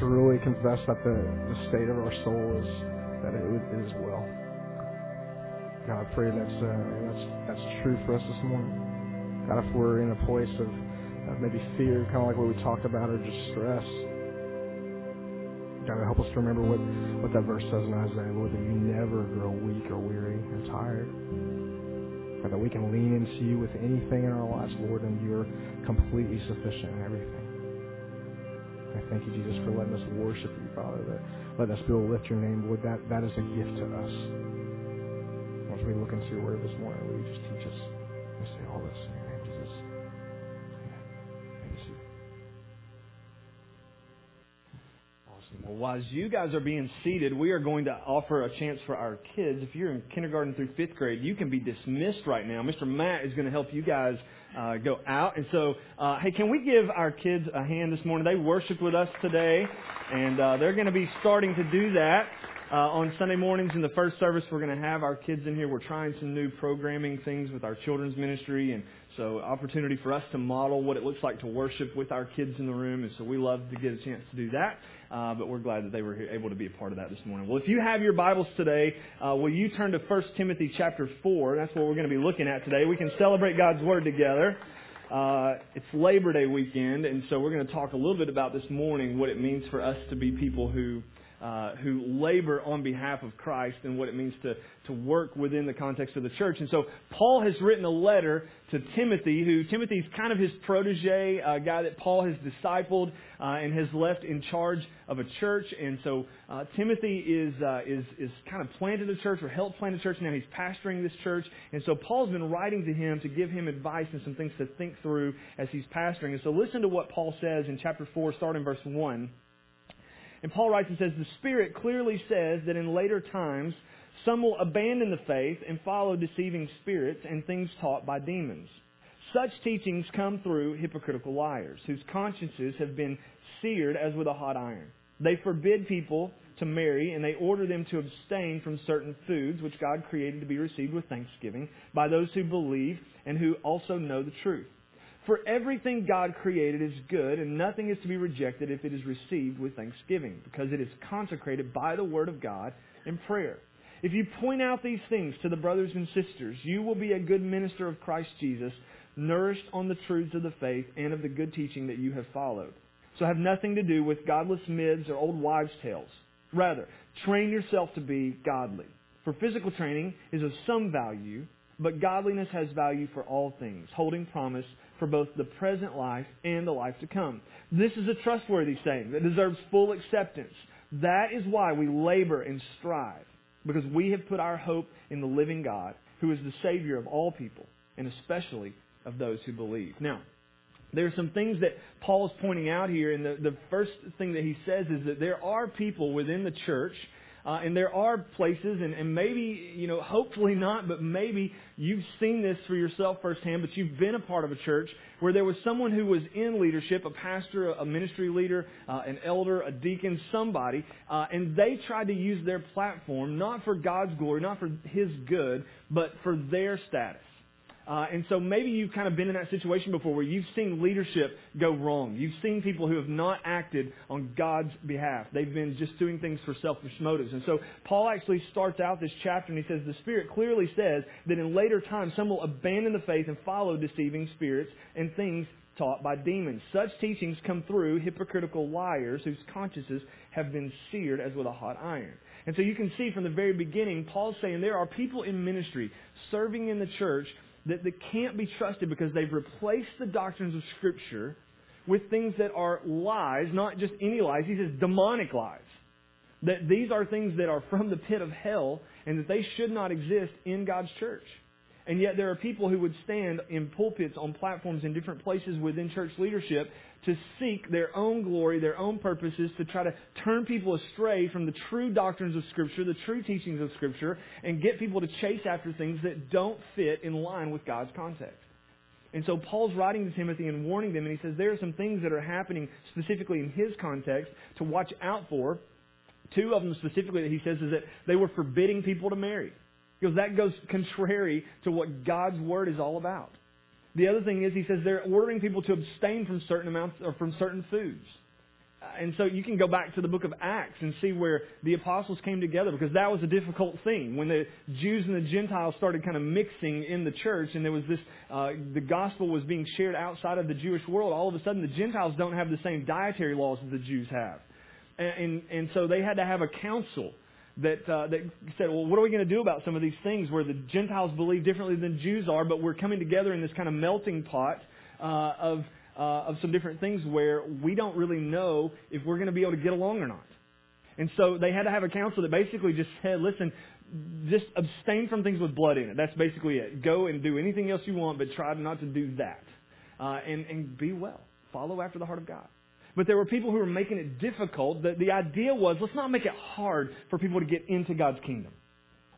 to really confess that the, the state of our soul is that it is well. God, I pray that's uh, that's that's true for us this morning. God, if we're in a place of, maybe fear, kind of like what we talked about, or just stress, God, help us to remember what, what that verse says in Isaiah, Lord, that you never grow weak or weary or tired. God, that we can lean into you with anything in our lives, Lord, and you're completely sufficient in everything. I thank you, Jesus, for letting us worship you, Father, that let us be able to lift your name, Lord. That, that is a gift to us. As we look into your word this morning, will you just teach us? We say all this in your name, Jesus. Amen. Awesome. Well, as you guys are being seated, we are going to offer a chance for our kids. If you're in kindergarten through fifth grade, you can be dismissed right now. Mr. Matt is going to help you guys uh, go out. And so, uh, hey, can we give our kids a hand this morning? They worshiped with us today, and uh, they're going to be starting to do that. Uh, on Sunday mornings in the first service, we're going to have our kids in here. We're trying some new programming things with our children's ministry, and so opportunity for us to model what it looks like to worship with our kids in the room. And so we love to get a chance to do that. Uh, but we're glad that they were able to be a part of that this morning. Well, if you have your Bibles today, uh, will you turn to 1 Timothy chapter 4? That's what we're going to be looking at today. We can celebrate God's Word together. Uh, it's Labor Day weekend, and so we're going to talk a little bit about this morning what it means for us to be people who uh, who labor on behalf of Christ and what it means to, to work within the context of the church. And so Paul has written a letter to Timothy, who Timothy's kind of his protege, a guy that Paul has discipled uh, and has left in charge of a church. And so uh, Timothy is, uh, is, is kind of planted a church or helped plant a church. Now he's pastoring this church. And so Paul's been writing to him to give him advice and some things to think through as he's pastoring. And so listen to what Paul says in chapter 4, starting verse 1. And Paul writes and says, The Spirit clearly says that in later times some will abandon the faith and follow deceiving spirits and things taught by demons. Such teachings come through hypocritical liars, whose consciences have been seared as with a hot iron. They forbid people to marry, and they order them to abstain from certain foods which God created to be received with thanksgiving by those who believe and who also know the truth. For everything God created is good, and nothing is to be rejected if it is received with thanksgiving, because it is consecrated by the Word of God in prayer. If you point out these things to the brothers and sisters, you will be a good minister of Christ Jesus, nourished on the truths of the faith and of the good teaching that you have followed. So have nothing to do with godless myths or old wives' tales. Rather, train yourself to be godly. For physical training is of some value, but godliness has value for all things, holding promise for both the present life and the life to come. This is a trustworthy saying that deserves full acceptance. That is why we labor and strive, because we have put our hope in the living God, who is the Savior of all people, and especially of those who believe. Now, there are some things that Paul is pointing out here, and the, the first thing that he says is that there are people within the church uh, and there are places, and, and maybe, you know, hopefully not, but maybe you've seen this for yourself firsthand, but you've been a part of a church where there was someone who was in leadership, a pastor, a ministry leader, uh, an elder, a deacon, somebody, uh, and they tried to use their platform not for God's glory, not for His good, but for their status. Uh, and so maybe you've kind of been in that situation before where you've seen leadership go wrong. You've seen people who have not acted on God's behalf. They've been just doing things for selfish motives. And so Paul actually starts out this chapter and he says, The Spirit clearly says that in later times some will abandon the faith and follow deceiving spirits and things taught by demons. Such teachings come through hypocritical liars whose consciences have been seared as with a hot iron. And so you can see from the very beginning, Paul's saying there are people in ministry serving in the church that, that can't be trusted because they've replaced the doctrines of Scripture with things that are lies, not just any lies. He says demonic lies. That these are things that are from the pit of hell and that they should not exist in God's church. And yet there are people who would stand in pulpits on platforms in different places within church leadership to seek their own glory, their own purposes, to try to turn people astray from the true doctrines of Scripture, the true teachings of Scripture, and get people to chase after things that don't fit in line with God's context. And so Paul's writing to Timothy and warning them, and he says there are some things that are happening specifically in his context to watch out for. Two of them specifically that he says is that they were forbidding people to marry. Because that goes contrary to what God's Word is all about. The other thing is, he says they're ordering people to abstain from certain amounts or from certain foods. and so you can go back to the book of Acts and see where the apostles came together because that was a difficult thing when the Jews and the Gentiles started kind of mixing in the church and there was this, uh, the gospel was being shared outside of the Jewish world. All of a sudden the Gentiles don't have the same dietary laws that the Jews have. And, and, and so they had to have a council that uh, that said, well, what are we going to do about some of these things where the Gentiles believe differently than Jews are, but we're coming together in this kind of melting pot uh, of uh, of some different things where we don't really know if we're going to be able to get along or not. And so they had to have a council that basically just said, listen, just abstain from things with blood in it. That's basically it. Go and do anything else you want, but try not to do that. Uh, and, and be well. Follow after the heart of God. But there were people who were making it difficult. The, the idea was let's not make it hard for people to get into God's kingdom.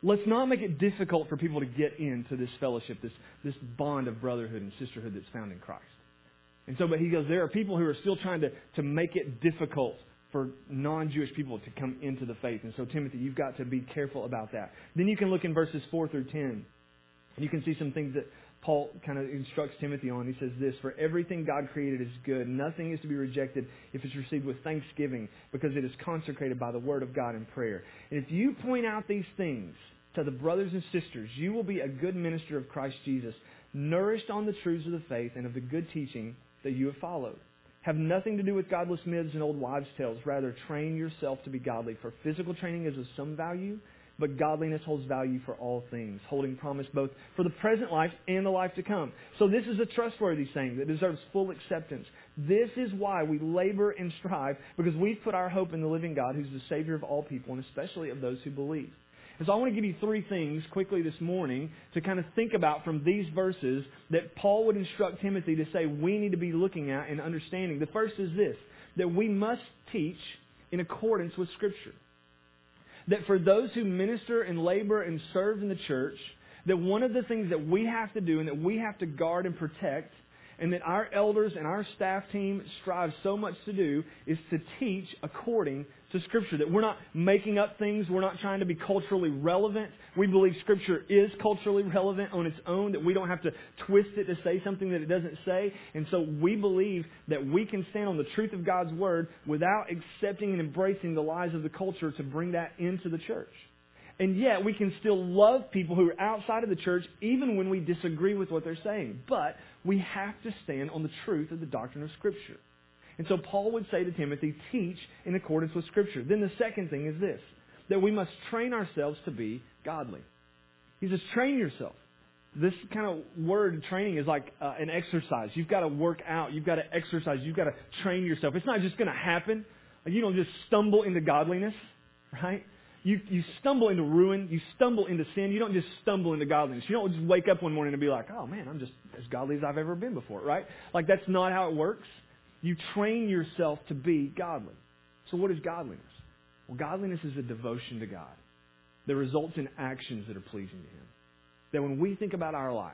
Let's not make it difficult for people to get into this fellowship, this, this bond of brotherhood and sisterhood that's found in Christ. And so, but he goes, there are people who are still trying to, to make it difficult for non-Jewish people to come into the faith. And so, Timothy, you've got to be careful about that. Then you can look in verses 4 through 10. And you can see some things that Paul kind of instructs Timothy on. He says this, For everything God created is good. Nothing is to be rejected if it's received with thanksgiving, because it is consecrated by the word of God in prayer. And if you point out these things to the brothers and sisters, you will be a good minister of Christ Jesus, nourished on the truths of the faith and of the good teaching that you have followed. Have nothing to do with godless myths and old wives' tales. Rather, train yourself to be godly. For physical training is of some value, but godliness holds value for all things, holding promise both for the present life and the life to come. So this is a trustworthy saying that deserves full acceptance. This is why we labor and strive, because we've put our hope in the living God, who's the Savior of all people, and especially of those who believe. And so I want to give you three things quickly this morning to kind of think about from these verses that Paul would instruct Timothy to say we need to be looking at and understanding. The first is this that we must teach in accordance with Scripture. That for those who minister and labor and serve in the church, that one of the things that we have to do and that we have to guard and protect and that our elders and our staff team strive so much to do is to teach according to Scripture. That we're not making up things, we're not trying to be culturally relevant. We believe Scripture is culturally relevant on its own, that we don't have to twist it to say something that it doesn't say. And so we believe that we can stand on the truth of God's Word without accepting and embracing the lies of the culture to bring that into the church. And yet we can still love people who are outside of the church even when we disagree with what they're saying. But we have to stand on the truth of the doctrine of Scripture. And so Paul would say to Timothy, teach in accordance with Scripture. Then the second thing is this, that we must train ourselves to be godly. He says, train yourself. This kind of word training is like uh, an exercise. You've got to work out. You've got to exercise. You've got to train yourself. It's not just going to happen. You don't just stumble into godliness, right? You, you stumble into ruin. You stumble into sin. You don't just stumble into godliness. You don't just wake up one morning and be like, oh man, I'm just as godly as I've ever been before, right? Like that's not how it works. You train yourself to be godly. So what is godliness? Well, godliness is a devotion to God that results in actions that are pleasing to Him. That when we think about our life,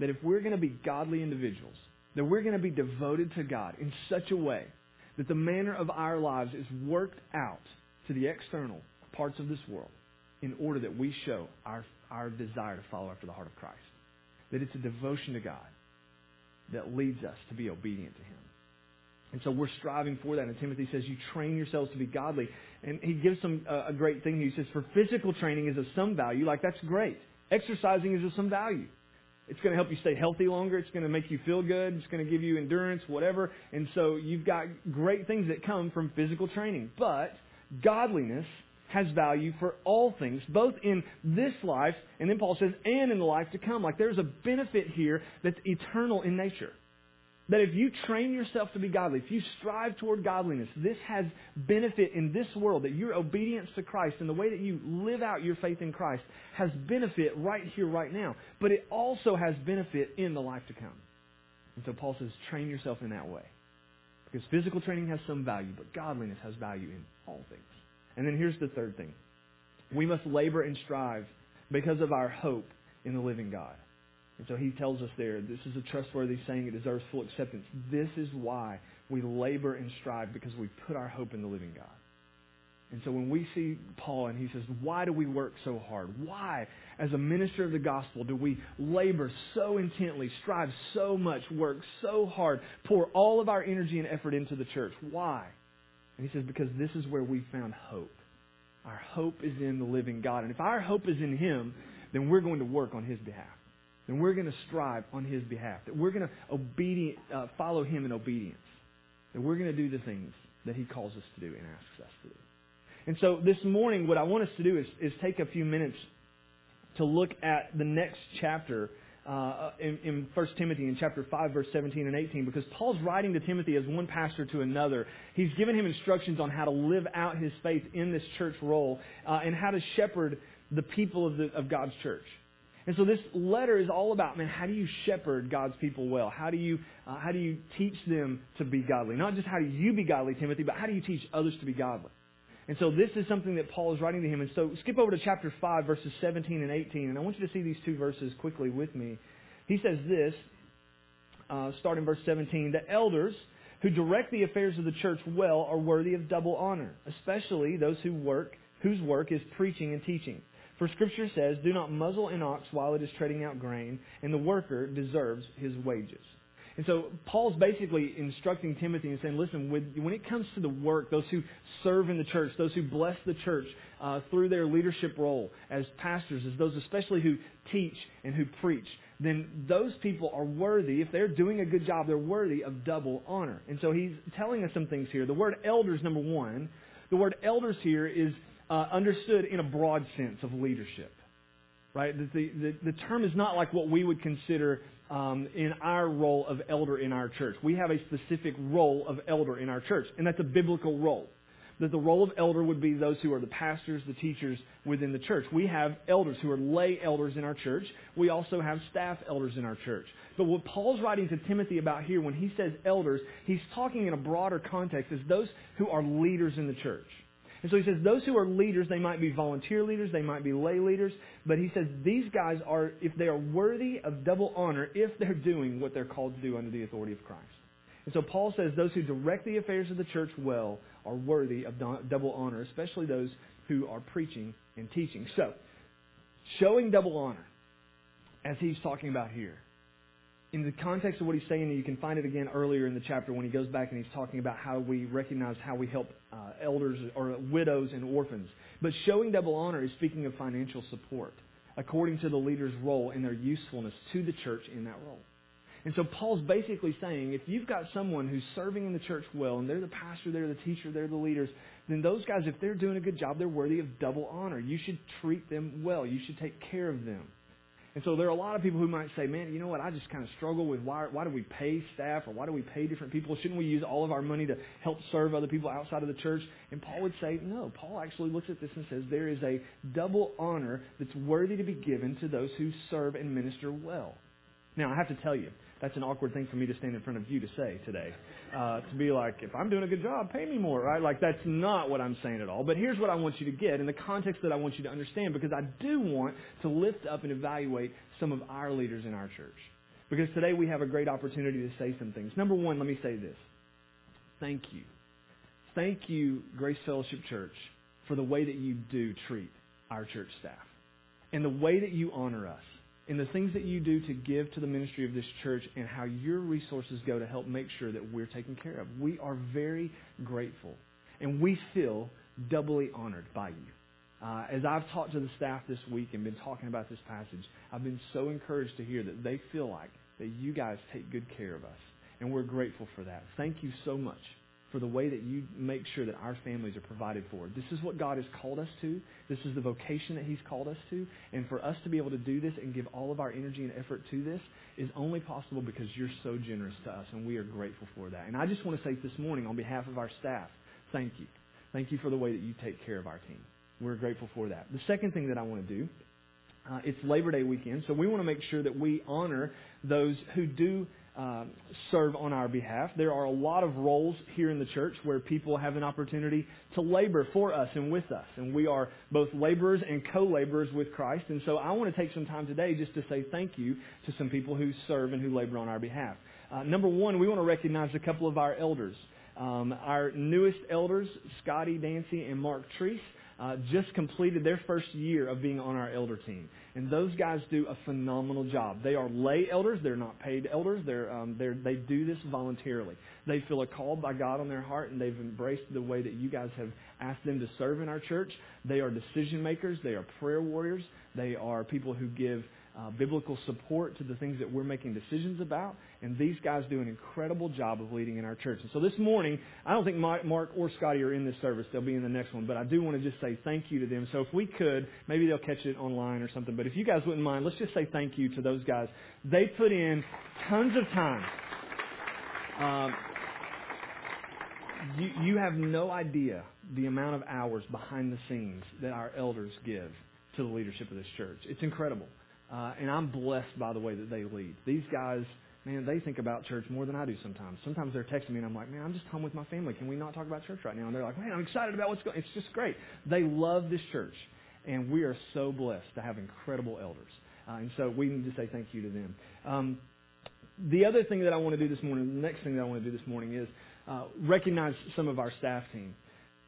that if we're going to be godly individuals, that we're going to be devoted to God in such a way that the manner of our lives is worked out to the external parts of this world in order that we show our, our desire to follow after the heart of Christ. That it's a devotion to God that leads us to be obedient to Him. And so we're striving for that. And Timothy says, You train yourselves to be godly. And he gives them uh, a, a great thing. He says, For physical training is of some value. Like, that's great. Exercising is of some value. It's going to help you stay healthy longer. It's going to make you feel good. It's going to give you endurance, whatever. And so you've got great things that come from physical training. But godliness has value for all things, both in this life, and then Paul says, and in the life to come. Like there's a benefit here that's eternal in nature. That if you train yourself to be godly, if you strive toward godliness, this has benefit in this world, that your obedience to Christ and the way that you live out your faith in Christ has benefit right here, right now. But it also has benefit in the life to come. And so Paul says, train yourself in that way. Because physical training has some value, but godliness has value in all things. And then here's the third thing we must labor and strive because of our hope in the living God. And so he tells us there, this is a trustworthy saying, it deserves full acceptance. This is why we labor and strive, because we put our hope in the living God. And so when we see Paul and he says, Why do we work so hard? Why, as a minister of the gospel, do we labor so intently, strive so much, work so hard, pour all of our energy and effort into the church? Why? And he says, because this is where we found hope. Our hope is in the living God. And if our hope is in him, then we're going to work on his behalf. Then we're going to strive on his behalf. That we're going to obedient, uh, follow him in obedience. That we're going to do the things that he calls us to do and asks us to do. And so this morning, what I want us to do is, is take a few minutes to look at the next chapter uh, in, in 1 Timothy in chapter 5, verse 17 and 18, because Paul's writing to Timothy as one pastor to another. He's given him instructions on how to live out his faith in this church role uh, and how to shepherd the people of, the, of God's church. And so this letter is all about, man, how do you shepherd God's people well? How do you, uh, how do you teach them to be godly? Not just how do you be godly, Timothy, but how do you teach others to be godly? And so this is something that Paul is writing to him. And so skip over to chapter 5, verses 17 and 18. And I want you to see these two verses quickly with me. He says this, uh, starting verse 17, the elders who direct the affairs of the church well are worthy of double honor, especially those who work, whose work is preaching and teaching. For scripture says, do not muzzle an ox while it is treading out grain, and the worker deserves his wages. And so Paul's basically instructing Timothy and saying, listen, when it comes to the work, those who serve in the church, those who bless the church uh, through their leadership role as pastors, as those especially who teach and who preach, then those people are worthy, if they're doing a good job, they're worthy of double honor. And so he's telling us some things here. The word elders, number one, the word elders here is uh, understood in a broad sense of leadership. Right? The, the, the term is not like what we would consider um, in our role of elder in our church. We have a specific role of elder in our church, and that's a biblical role. That the role of elder would be those who are the pastors, the teachers within the church. We have elders who are lay elders in our church. We also have staff elders in our church. But what Paul's writing to Timothy about here, when he says elders, he's talking in a broader context as those who are leaders in the church. And so he says those who are leaders, they might be volunteer leaders, they might be lay leaders, but he says these guys are, if they are worthy of double honor, if they're doing what they're called to do under the authority of Christ. And so Paul says those who direct the affairs of the church well are worthy of double honor, especially those who are preaching and teaching. So, showing double honor, as he's talking about here, in the context of what he's saying, you can find it again earlier in the chapter when he goes back and he's talking about how we recognize how we help uh, elders or widows and orphans. But showing double honor is speaking of financial support according to the leader's role and their usefulness to the church in that role. And so Paul's basically saying if you've got someone who's serving in the church well and they're the pastor, they're the teacher, they're the leaders, then those guys, if they're doing a good job, they're worthy of double honor. You should treat them well. You should take care of them. And so there are a lot of people who might say, man, you know what, I just kind of struggle with why, why do we pay staff or why do we pay different people? Shouldn't we use all of our money to help serve other people outside of the church? And Paul would say, no. Paul actually looks at this and says there is a double honor that's worthy to be given to those who serve and minister well. Now, I have to tell you, that's an awkward thing for me to stand in front of you to say today. Uh, to be like, if I'm doing a good job, pay me more, right? Like, that's not what I'm saying at all. But here's what I want you to get in the context that I want you to understand because I do want to lift up and evaluate some of our leaders in our church. Because today we have a great opportunity to say some things. Number one, let me say this. Thank you. Thank you, Grace Fellowship Church, for the way that you do treat our church staff and the way that you honor us in the things that you do to give to the ministry of this church and how your resources go to help make sure that we're taken care of. We are very grateful and we feel doubly honored by you. Uh, as I've talked to the staff this week and been talking about this passage, I've been so encouraged to hear that they feel like that you guys take good care of us. And we're grateful for that. Thank you so much for the way that you make sure that our families are provided for. This is what God has called us to. This is the vocation that He's called us to. And for us to be able to do this and give all of our energy and effort to this is only possible because you're so generous to us, and we are grateful for that. And I just want to say this morning, on behalf of our staff, thank you. Thank you for the way that you take care of our team. We're grateful for that. The second thing that I want to do, uh, it's Labor Day weekend, so we want to make sure that we honor those who do um, serve on our behalf. There are a lot of roles here in the church where people have an opportunity to labor for us and with us. And we are both laborers and co laborers with Christ. And so I want to take some time today just to say thank you to some people who serve and who labor on our behalf. Uh, number one, we want to recognize a couple of our elders. Um, our newest elders, Scotty Dancy and Mark Treese, uh, just completed their first year of being on our elder team. And those guys do a phenomenal job. They are lay elders. They're not paid elders. They're, um, they're, they do this voluntarily. They feel a call by God on their heart, and they've embraced the way that you guys have asked them to serve in our church. They are decision makers. They are prayer warriors. They are people who give uh, biblical support to the things that we're making decisions about. And these guys do an incredible job of leading in our church. And so this morning, I don't think Mark or Scotty are in this service. They'll be in the next one. But I do want to just say thank you to them. So if we could, maybe they'll catch it online or something. But if you guys wouldn't mind, let's just say thank you to those guys. They put in tons of time. Um, you, you have no idea the amount of hours behind the scenes that our elders give to the leadership of this church. It's incredible. Uh, and I'm blessed by the way that they lead. These guys, man, they think about church more than I do sometimes. Sometimes they're texting me and I'm like, man, I'm just home with my family. Can we not talk about church right now? And they're like, man, I'm excited about what's going It's just great. They love this church. And we are so blessed to have incredible elders. Uh, and so we need to say thank you to them. Um, the other thing that I want to do this morning, the next thing that I want to do this morning is uh, recognize some of our staff team.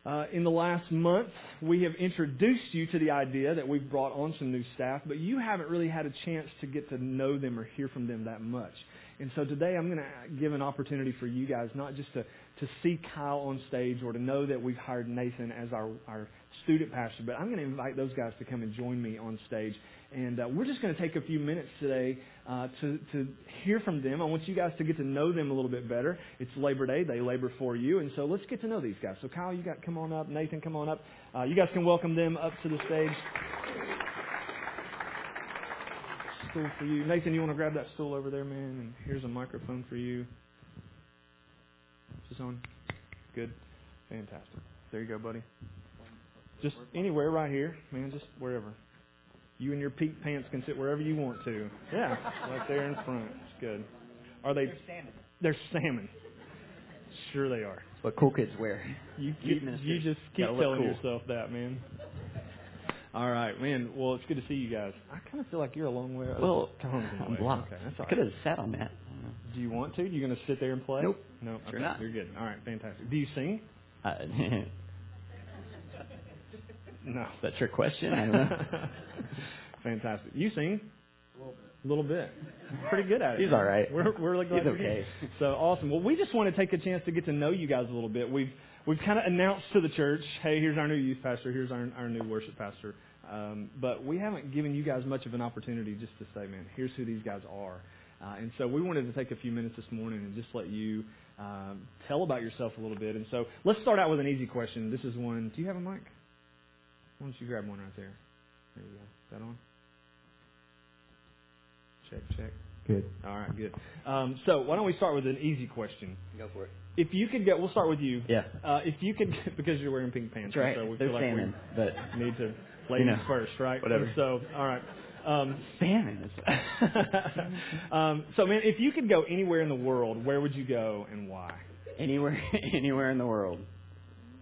Uh, in the last month, we have introduced you to the idea that we've brought on some new staff, but you haven't really had a chance to get to know them or hear from them that much. And so today I'm going to give an opportunity for you guys not just to, to see Kyle on stage or to know that we've hired Nathan as our, our student pastor, but I'm going to invite those guys to come and join me on stage and uh, we're just going to take a few minutes today uh, to, to hear from them. I want you guys to get to know them a little bit better. It's Labor Day. They labor for you. And so let's get to know these guys. So, Kyle, you got come on up. Nathan, come on up. Uh, you guys can welcome them up to the stage. Stool for you. Nathan, you want to grab that stool over there, man? And here's a microphone for you. Is this on? Good. Fantastic. There you go, buddy. Just anywhere right here, man. Just wherever. You and your peak pants can sit wherever you want to. Yeah, right there in front. It's good. Are they? They're salmon. They're salmon. Sure they are. That's what cool kids wear. You keep, you just keep telling cool. yourself that, man. All right, man. Well, it's good to see you guys. I kind of feel like you're a long way. Well, I'm blocked. Okay, that's all I could have sat on that. Do you want to? You going to sit there and play? Nope. No. Okay. Sure not. You're good. All right. Fantastic. Do you sing? Uh, no. Is that your question? I don't know. Fantastic. You sing? A little bit. Pretty good at it. He's all right. We're we're really glad He's okay. here. So awesome. Well, we just want to take a chance to get to know you guys a little bit. We've we've kind of announced to the church, hey, here's our new youth pastor, here's our our new worship pastor. Um, but we haven't given you guys much of an opportunity just to say, man, here's who these guys are. Uh, and so we wanted to take a few minutes this morning and just let you um, tell about yourself a little bit. And so let's start out with an easy question. This is one. Do you have a mic? Why don't you grab one right there? There you go. Is that on? Check, check. Good. All right, good. Um, so why don't we start with an easy question? Go for it. If you could get, we'll start with you. Yeah. Uh, if you could, because you're wearing pink pants, That's right. so we They're feel like salmon, we but need to ladies know, first, right? whatever. So, all right. Um, salmon. um, so, man, if you could go anywhere in the world, where would you go and why? anywhere, anywhere in the world.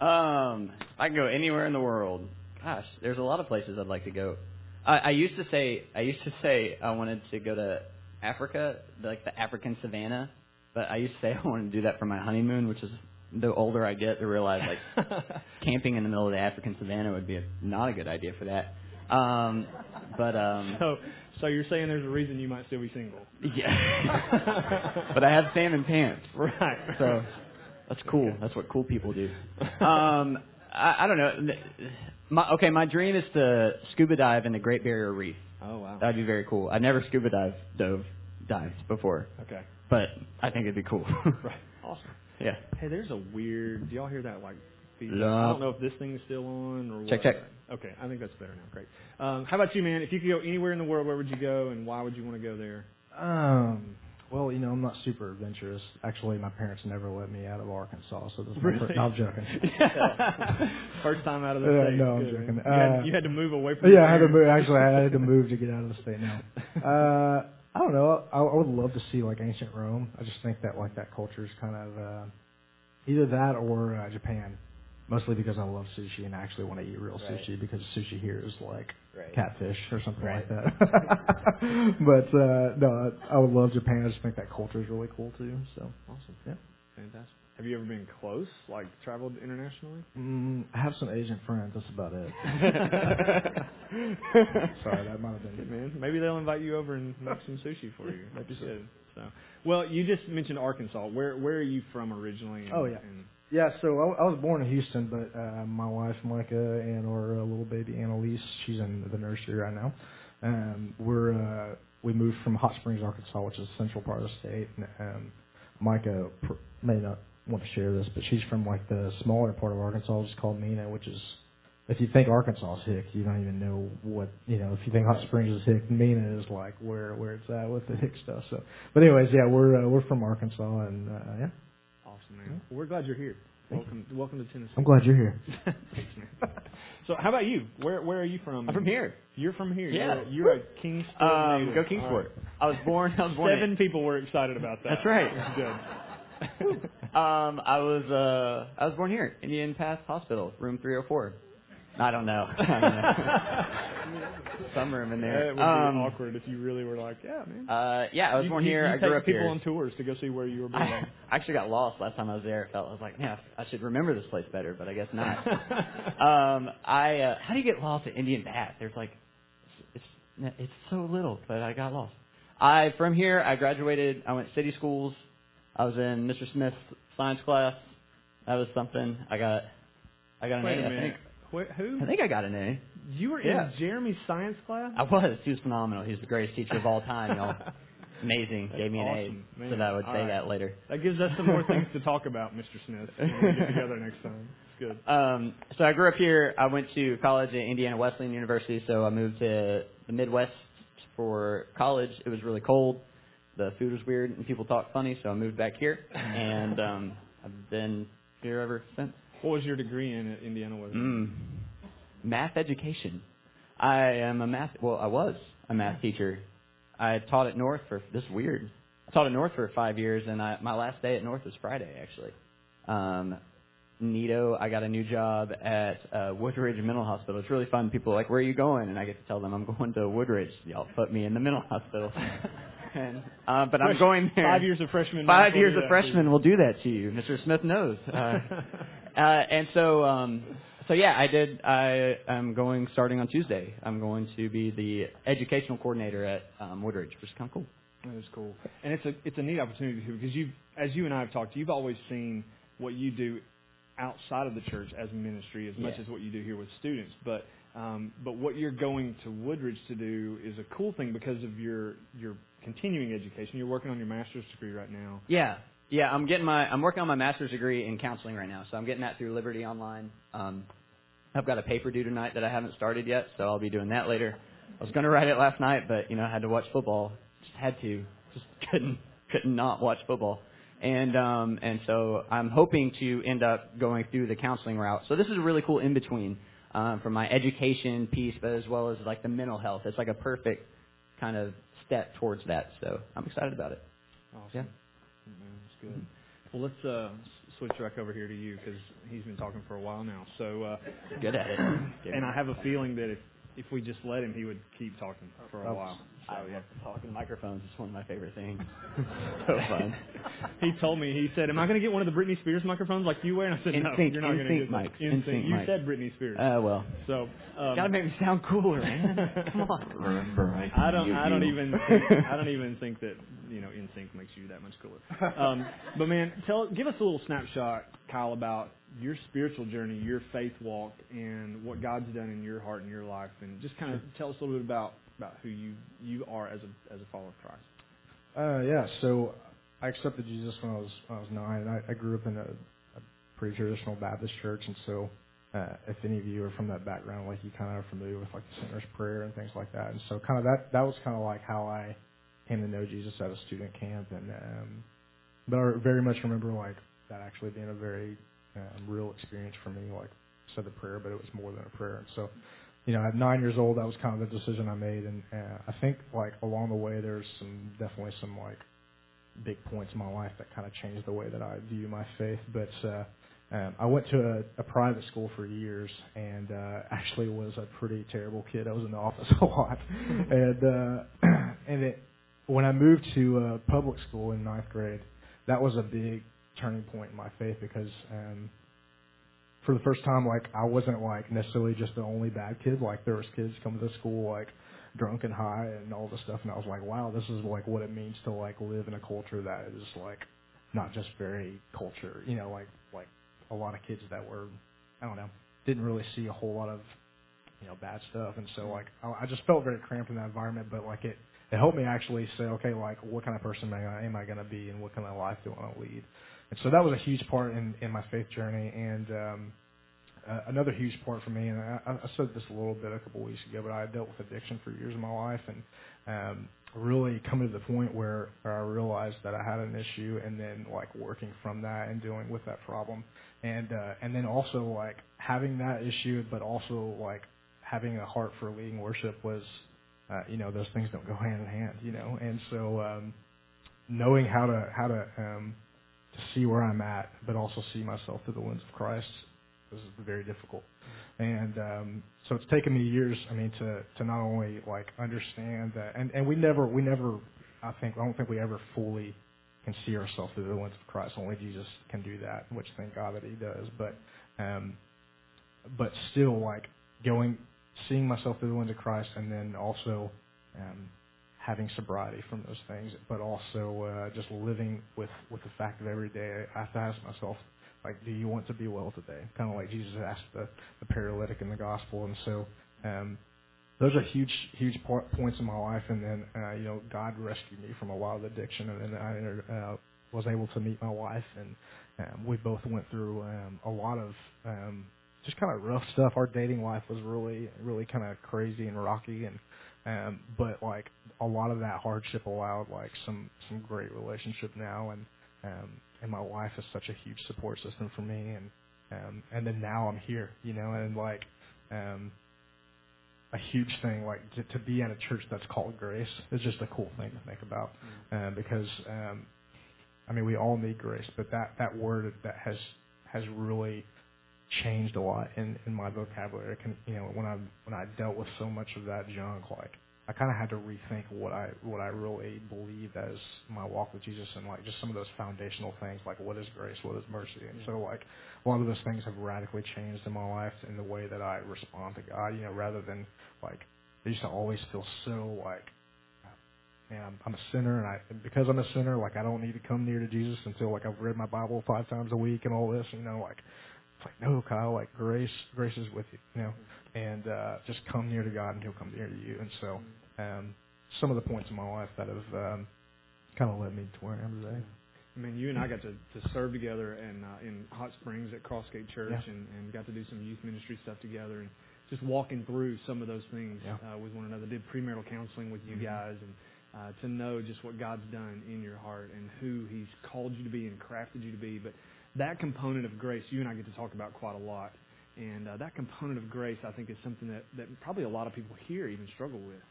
Um, I can go anywhere in the world. Gosh, there's a lot of places I'd like to go. I, I used to say, I used to say I wanted to go to Africa, like the African savannah. But I used to say I wanted to do that for my honeymoon, which is the older I get, to realize like camping in the middle of the African savannah would be a, not a good idea for that. Um, but um, so, so you're saying there's a reason you might still be single? yeah. but I have salmon pants, Right. so that's cool. That's what cool people do. Um, I, I don't know. My, okay, my dream is to scuba dive in the Great Barrier Reef. oh wow. That'd be very cool. I never scuba dive dove dived before, Okay. but I think it'd be cool. Right. Awesome. yeah. Hey, there's a weird. Do y'all hear that? Like, feedback? Yeah. I don't know if this thing is still on or Check, what. check. Okay, I think that's better now. Great. Um, how about you, man? If you could go anywhere in the world, where would you go, and why would you want to go there? Um. Well, you know, I'm not super adventurous. Actually, my parents never let me out of Arkansas, so this is my Really? first- no, I'm joking. First time out of the Uh, state. no, I'm Good. joking. You, had, Uh, you had to move away from. Yeah, I had to move. Actually, I had to move to get out of the state now. Uh, I don't know. I, I would love to see like ancient Rome. I just think that like that culture is kind of uh, either that or uh, Japan. Mostly because I love sushi and I actually want to eat real Right. sushi because sushi here is like Right. catfish or something Right. like that. but uh no, I I would love Japan. I just think that culture is really cool too. So Awesome. Yeah. Fantastic. Have you ever been close, like traveled internationally? Mm, I have some Asian friends. That's about it. Sorry, that might have been. Good man. Maybe they'll invite you over and make some sushi for you. Maybe so. Good. So, well, you just mentioned Arkansas. Where where are you from originally? And, Oh, yeah. And, Yeah, so I, I was born in Houston, but uh, my wife Micah and our uh, little baby Annalise, she's in the nursery right now. Um, we're uh, we moved from Hot Springs, Arkansas, which is the central part of the state. And um, Micah pr- may not want to share this, but she's from like the smaller part of Arkansas, which is called Mena, which is if you think Arkansas is hick, you don't even know what you know. If you think Hot Springs is hick, Mena is like where where it's at with the hick stuff. So, but anyways, yeah, we're uh, we're from Arkansas, and uh, yeah, awesome, man. Well, we're glad you're here. Thank welcome, welcome to Tennessee. I'm glad you're here. Thanks, man. So, how about you? Where where are you from? I'm from here. You're from here. Yeah. You're, you're a Kingsport. Um, go Kingsport. I was born. I was born. right. Seven people were excited about that. That's right. Good. Um, I was uh, I was born here, Indian Path Hospital, room 304. I don't know. I don't. Some room in there. It would Um, be awkward if you really were like, yeah, man. Uh, yeah, I was You- born you- here. you I grew take up people here. on tours to go see where you were born. I actually got lost last time I was there. It felt I was like, man, I should remember this place better, but I guess not. um, I uh, how do you get lost at Indian Path? There's like, it's it's it's so little, but I got lost. I from here. I graduated. I went city schools. I was in Mr. Smith's science class. That was something. I got I got an Wait A. a I minute. think Wait, who? I think I got an A. You were Yeah. in Jeremy's science class? I was. He was phenomenal. He's the greatest teacher of all time, y'all. Amazing. Gave me an Awesome. A. Man, So that I would all say right. that later. That gives us some more things to talk about, Mr. Smith. when we get together next time. It's good. Um, so I grew up here. I went to college at Indiana Wesleyan University. So I moved to the Midwest for college. It was really cold. The food was weird and people talked funny. So I moved back here, and um, I've been here ever since. What was your degree in at Indiana Wesleyan? Mm. Math education. I am a math. Well, I was a math teacher. I taught at North for this is weird. I taught at North for five years, and I, my last day at North was Friday actually. Um, Neato, I got a new job at uh, Woodridge Mental Hospital. It's really fun. People are like, "Where are you going?" And I get to tell them I'm going to Woodridge. Y'all put me in the mental hospital. and, uh, but I'm going there. Five years of freshman. Five will years do of that freshman will do that to you. Mr. Smith knows. Uh, uh, and so, um, so yeah, I did. I am going starting on Tuesday. I'm going to be the educational coordinator at um, Woodridge, which is kind of cool. That is cool, and it's a it's a neat opportunity too because you, as you and I have talked, you've always seen what you do outside of the church as ministry as much Yeah. as what you do here with students. But um, but what you're going to Woodridge to do is a cool thing because of your your continuing education. You're working on your master's degree right now. Yeah, yeah. I'm getting my. I'm working on my master's degree in counseling right now, so I'm getting that through Liberty Online. Um, I've got a paper due tonight that I haven't started yet, so I'll be doing that later. I was going to write it last night, but you know, I had to watch football. Just had to. Just couldn't couldn't not watch football. And um and so I'm hoping to end up going through the counseling route. So this is a really cool in between um from my education piece but as well as like the mental health. It's like a perfect kind of step towards that. So I'm excited about it. Awesome. Yeah. Man, that's good. Well, let's uh, switch back over here to you because he's been talking for a while now. So, uh, Good at it. and I have a feeling that if if we just let him, he would keep talking for a Oh. while. I love talking microphones. It's one of my favorite things. so fun. he told me, he said, Am I going to get one of the Britney Spears microphones like you wear? And I said, No, you're not going to NSYNC get that. mics, NSYNC. NSYNC You mics. said Britney Spears. Uh, well, so, um, gotta make me sound cooler, man. Come on. Remember, I, I don't. I don't you. even. Think, I don't even think that you know NSYNC makes you that much cooler. Um, but man, tell give us a little snapshot, Kyle, about your spiritual journey, your faith walk, and what God's done in your heart and your life, and just kind of tell us a little bit about about who you you are as a as a follower of Christ. Uh, yeah, so I accepted Jesus when I was when I was nine, and I, I grew up in a, a pretty traditional Baptist church, and so uh, if any of you are from that background, like you kind of are familiar with like the sinner's prayer and things like that, and so kind of that that was kind of like how I came to know Jesus at a student camp, and um, but I very much remember like that actually being a very um, real experience for me. Like I said the prayer, but it was more than a prayer, and so you know, at nine years old, that was kind of the decision I made, and uh, I think like along the way, there's some definitely some like big points in my life that kind of changed the way that I view my faith. But uh, um, I went to a, a private school for years, and uh, actually was a pretty terrible kid. I was in the office a lot, and uh, and it when I moved to uh, public school in ninth grade, that was a big turning point in my faith because um, for the first time, like I wasn't like necessarily just the only bad kid. Like there was kids coming to school like drunk and high and all this stuff, and I was like, wow, this is like what it means to like live in a culture that is like not just very culture, you know, like like a lot of kids that were, I don't know, didn't really see a whole lot of you know bad stuff, and so like I, I just felt very cramped in that environment, but like it it helped me actually say, okay, like what kind of person am I, going to be, and what kind of life do I want to lead, and so that was a huge part in in my faith journey, and um, uh, another huge part for me, and I, I said this a little bit a couple of weeks ago, but I dealt with addiction for years of my life, and um, really coming to the point where, where I realized that I had an issue, and then like working from that and dealing with that problem, and uh, and then also like having that issue, but also like having a heart for leading worship was, uh, you know, those things don't go hand in hand, you know, and so um, knowing how to how to um, to see where I'm at, but also see myself through the lens of Christ is very difficult. And um, so it's taken me years. I mean, to to not only like understand that, and and we never we never I think I don't think we ever fully can see ourselves through the lens of Christ. Only Jesus can do that, which thank God that He does. But um, but still, like going seeing myself through the lens of Christ, and then also um, having sobriety from those things, but also uh, just living with with the fact of every day I have to ask myself, like, do you want to be well today? Kind of like Jesus asked the, the paralytic in the gospel. And so, um, those are huge, huge point, points in my life. And then, uh, you know, God rescued me from a of addiction. And then I uh, was able to meet my wife. And um, we both went through um, a lot of um, just kind of rough stuff. Our dating life was really, really kind of crazy and rocky. And um, but like a lot of that hardship allowed like some some great relationship now. And um, and my wife is such a huge support system for me and um and then now I'm here, you know, and like um a huge thing like to, to be in a church that's called grace is just a cool thing to think about mm. um because um I mean we all need grace but that that word that has has really changed a lot in in my vocabulary can you know when I when I dealt with so much of that junk like I kind of had to rethink what I what I really believed as my walk with Jesus and like just some of those foundational things like what is grace, what is mercy, and so like a lot of those things have radically changed in my life in the way that I respond to God. You know, rather than like I used to always feel so like man, I'm I'm a sinner, and I because I'm a sinner, like I don't need to come near to Jesus until like I've read my Bible five times a week and all this. You know, like it's like no, Kyle, like grace, grace is with you. You know, and uh, just come near to God, and He'll come near to you. And so, um, some of the points in my life that have um, kind of led me to where I am today. I mean, you and I got to, to serve together in uh, in Hot Springs at Crossgate Church, yeah. and, and got to do some youth ministry stuff together, and just walking through some of those things yeah. uh, with one another. Did premarital counseling with you mm-hmm. guys, and uh, to know just what God's done in your heart and who He's called you to be and crafted you to be. But that component of grace, you and I get to talk about quite a lot. And uh, that component of grace, I think, is something that, that probably a lot of people here even struggle with.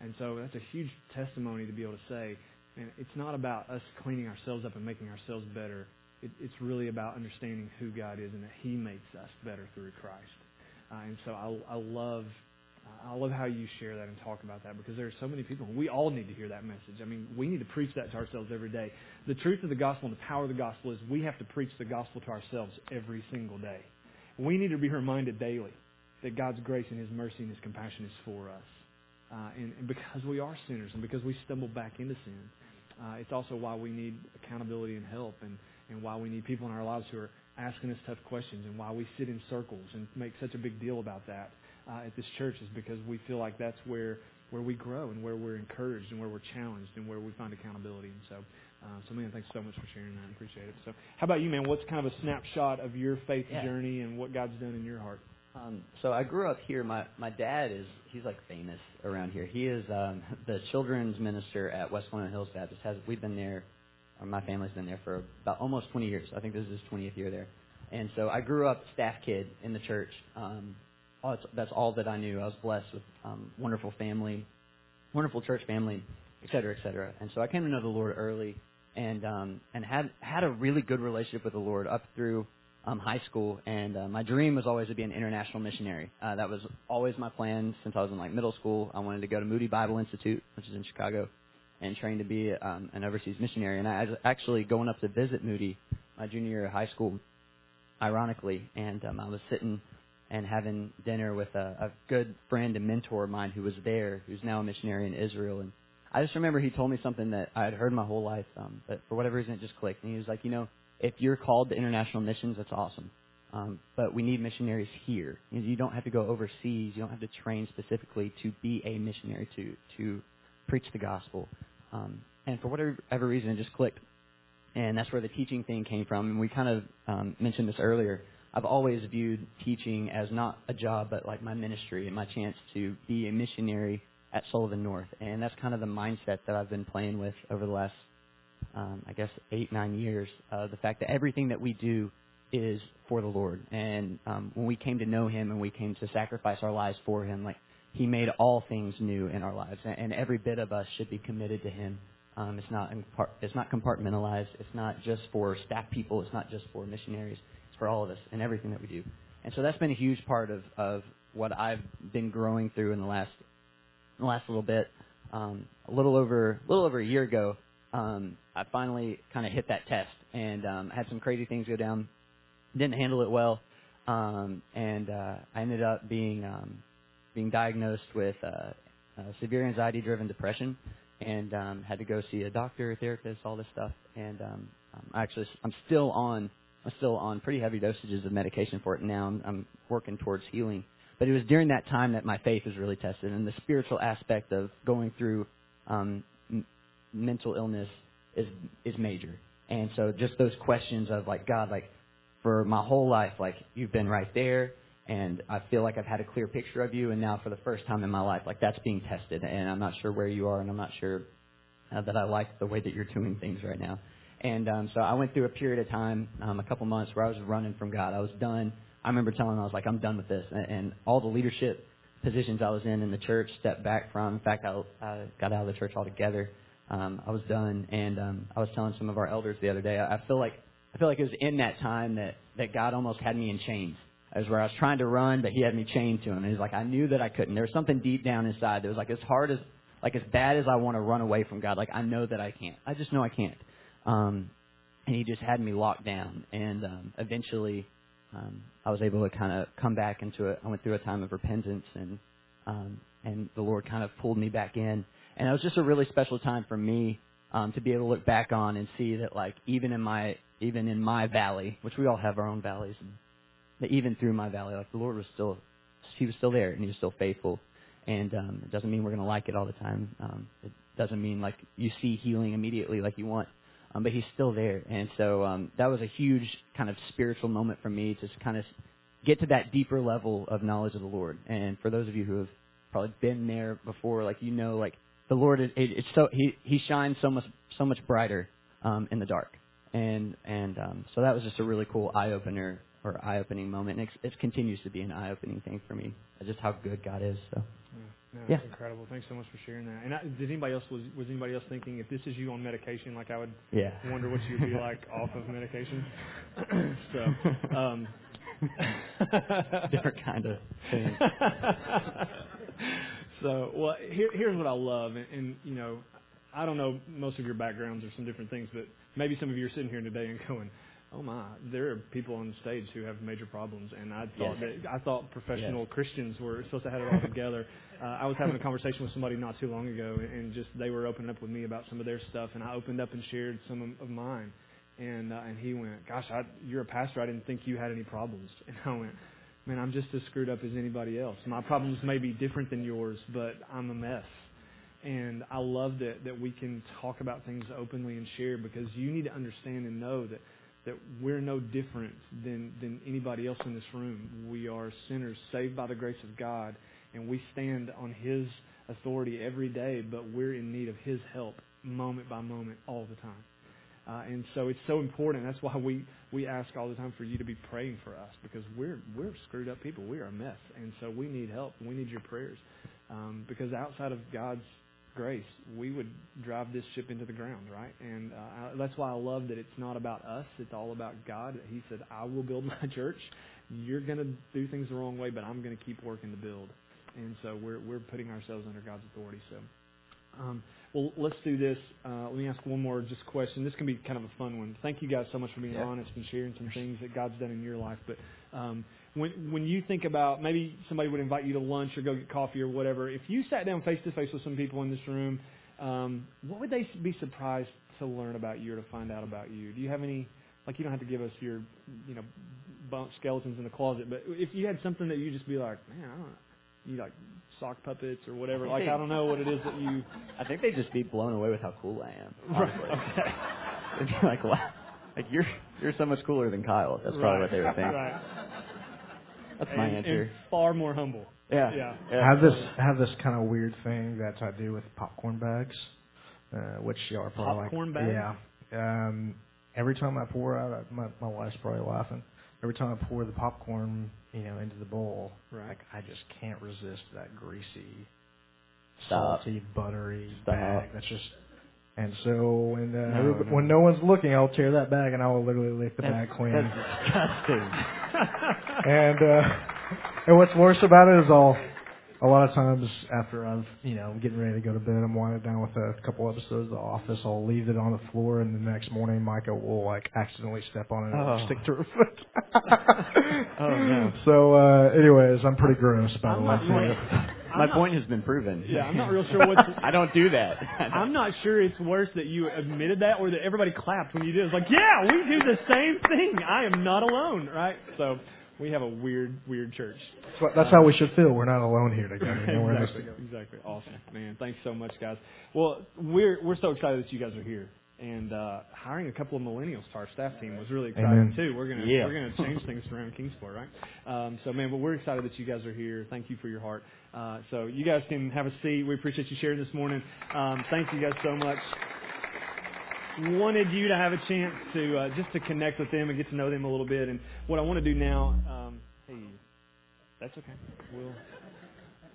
And so that's a huge testimony to be able to say, and it's not about us cleaning ourselves up and making ourselves better. It, it's really about understanding who God is and that He makes us better through Christ. Uh, and so I, I love I love how you share that and talk about that because there are so many people. We all need to hear that message. I mean, we need to preach that to ourselves every day. The truth of the gospel and the power of the gospel is we have to preach the gospel to ourselves every single day. We need to be reminded daily that God's grace and His mercy and His compassion is for us. Uh, and, and, because we are sinners and because we stumble back into sin, uh, it's also why we need accountability and help and, and why we need people in our lives who are asking us tough questions and why we sit in circles and make such a big deal about that uh, at this church is because we feel like that's where where we grow and where we're encouraged and where we're challenged and where we find accountability. And so, uh, so man, thanks so much for sharing that. I appreciate it. So, how about you, man? What's kind of a snapshot of your faith yeah. journey and what God's done in your heart? Um, so I grew up here. My my dad is he's like famous around here. He is um, the children's minister at West Walnut Hills Baptist. Has we've been there, or my family's been there for about almost 20 years. I think this is his 20th year there. And so I grew up staff kid in the church. Um, that's, that's all that I knew. I was blessed with um, wonderful family, wonderful church family, et cetera, et cetera. And so I came to know the Lord early, and um, and had had a really good relationship with the Lord up through um, high school. And uh, my dream was always to be an international missionary. Uh, that was always my plan since I was in like middle school. I wanted to go to Moody Bible Institute, which is in Chicago, and train to be um, an overseas missionary. And I was actually going up to visit Moody my junior year of high school, ironically, and um, I was sitting and having dinner with a, a good friend and mentor of mine who was there, who's now a missionary in Israel, and I just remember he told me something that I had heard my whole life, um, but for whatever reason it just clicked. And he was like, you know, if you're called to international missions, that's awesome. Um, but we need missionaries here. You, don't have to go overseas. You don't have to train specifically to be a missionary to to preach the gospel. Um, and for whatever reason, it just clicked. And that's where the teaching thing came from. And we kind of um, mentioned this earlier. I've always viewed teaching as not a job, but like my ministry and my chance to be a missionary at Sullivan North. And that's kind of the mindset that I've been playing with over the last, um, I guess, eight, nine years. Uh, the fact that everything that we do is for the Lord. And um, when we came to know Him and we came to sacrifice our lives for Him, like He made all things new in our lives, and, and every bit of us should be committed to Him. Um, it's not it's not compartmentalized. It's not just for staff people. It's not just for missionaries. For all of us and everything that we do. And so that's been a huge part of of what I've been growing through in the last in the last little bit. Um, a little over a little over a year ago, um, I finally kind of hit that test and um, had some crazy things go down didn't handle it well, um, and uh, I ended up being um, being diagnosed with uh, uh, severe anxiety-driven depression, and um, had to go see a doctor, a therapist, all this stuff. And um, um, actually, I'm still on I'm still on pretty heavy dosages of medication for it now. I'm, I'm working towards healing. But it was during that time that my faith was really tested, and the spiritual aspect of going through um, m- mental illness is is major. And so, just those questions of like God, like for my whole life, like you've been right there, and I feel like I've had a clear picture of you, and now for the first time in my life, like that's being tested, and I'm not sure where you are, and I'm not sure uh, that I like the way that you're doing things right now. And um, so I went through a period of time, um, a couple months, where I was running from God. I was done. I remember telling him I was like, I'm done with this, and, and all the leadership positions I was in in the church stepped back from. In fact, I, I got out of the church altogether. Um, I was done, and um, I was telling some of our elders the other day. I, I feel like I feel like it was in that time that that God almost had me in chains. As where I was trying to run, but He had me chained to Him. And He's like, I knew that I couldn't. There was something deep down inside that was like, as hard as, like as bad as I want to run away from God, like I know that I can't. I just know I can't. Um, and He just had me locked down. And um, eventually, um, I was able to kind of come back into it. I went through a time of repentance, and um, and the Lord kind of pulled me back in. And it was just a really special time for me um, to be able to look back on and see that like even in my even in my valley, which we all have our own valleys, that even through my valley, like the Lord was still he was still there and he was still faithful. And um, it doesn't mean we're going to like it all the time. Um, it doesn't mean like you see healing immediately like you want, um, but He's still there. And so um, that was a huge kind of spiritual moment for me to kind of get to that deeper level of knowledge of the Lord. And for those of you who have probably been there before, like you know, like the Lord is it, it's so he he shines so much so much brighter um, in the dark, and and um, so that was just a really cool eye opener or eye opening moment, and it, it continues to be an eye opening thing for me, just how good God is. So. Yeah, no, that's yeah. incredible. Thanks so much for sharing that. And I, did anybody else was was anybody else thinking if this is you on medication, like I would yeah. wonder what you'd be like off of medication? so, um, different kind of thing. So, well, here, here's what I love, and, and you know, I don't know most of your backgrounds or some different things, but maybe some of you are sitting here today and going, "Oh my, there are people on the stage who have major problems," and I thought yes. that I thought professional yes. Christians were supposed to have it all together. Uh, I was having a conversation with somebody not too long ago, and just they were opening up with me about some of their stuff, and I opened up and shared some of, of mine, and uh, and he went, "Gosh, I, you're a pastor. I didn't think you had any problems," and I went man, I'm just as screwed up as anybody else. My problems may be different than yours, but I'm a mess. And I love that that we can talk about things openly and share because you need to understand and know that that we're no different than than anybody else in this room. We are sinners saved by the grace of God, and we stand on His authority every day, but we're in need of His help moment by moment all the time. Uh, and so it's so important. That's why we, we ask all the time for you to be praying for us because we're we're screwed up people. We are a mess, and so we need help. We need your prayers um, because outside of God's grace, we would drive this ship into the ground, right? And uh, that's why I love that it's not about us. It's all about God. He said, "I will build my church. You're going to do things the wrong way, but I'm going to keep working to build." And so we're we're putting ourselves under God's authority. So Um, well, let's do this. Uh, let me ask one more just question. This can be kind of a fun one. Thank you guys so much for being Yeah. honest and sharing some things that God's done in your life. But um, when when you think about maybe somebody would invite you to lunch or go get coffee or whatever, if you sat down face to face with some people in this room, um, what would they be surprised to learn about you or to find out about you? Do you have any? Like you don't have to give us your, you know, bunk skeletons in the closet, but if you had something that you just be like, man, I don't like sock puppets or whatever. Like I don't know what it is that you. I think they'd just be blown away with how cool I am. Right. Okay. they'd be like, wow, like you're you're so much cooler than Kyle. That's probably right. what they would think. Right. That's my and, answer. And far more humble. yeah. yeah. I have this I have this kind of weird thing that I do with popcorn bags, uh, which y'all are probably Popcorn like, bags? Yeah. Um, every time I pour out, my my wife's probably laughing. Every time I pour the popcorn, you know, into the bowl, Right. like I just can't resist that greasy, Stop. salty, buttery Stop. bag. That's just. And so when uh, No, no. when no one's looking, I'll tear that bag and I will literally lick the That's, bag clean. that's disgusting. and uh and what's worse about it is I'll a lot of times after I've you know I'm getting ready to go to bed, I'm winding down with a couple episodes of The Office. I'll leave it on the floor, and the next morning Micah will like accidentally step on it and it'll Oh. stick to her foot. Oh, no. So, uh anyways, I'm pretty gross by the I'm way. not My not- point has been proven. Yeah, I'm not real sure what's. I don't do that. I'm not sure it's worse that you admitted that or that everybody clapped when you did. It's like, yeah, we do the same thing. I am not alone, right? So we have a weird, weird church. That's what- That's how we should feel. We're not alone here together. You know, we're in exactly, exactly. Awesome, man. Thanks so much, guys. Well, we're we're so excited that you guys are here. And uh, hiring a couple of millennials to our staff team was really exciting Amen. too. We're gonna Yeah. we're gonna change things around Kingsport, right? Um, so man, but we're excited that you guys are here. Thank you for your heart. Uh, so you guys can have a seat. We appreciate you sharing this morning. Um, thank you guys so much. Wanted you to have a chance to uh, just to connect with them and get to know them a little bit. And what I want to do now, um, hey, that's okay. We'll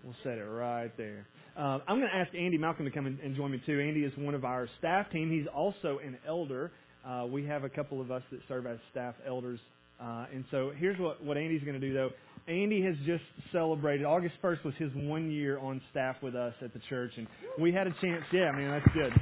we'll set it right there. Uh, I'm going to ask Andy Malcolm to come and, and join me too. Andy is one of our staff team. He's also an elder. Uh, we have a couple of us that serve as staff elders. Uh, and so here's what, what Andy's going to do though. Andy has just celebrated, August 1st was his one year on staff with us at the church and we had a chance, yeah, man, that's good.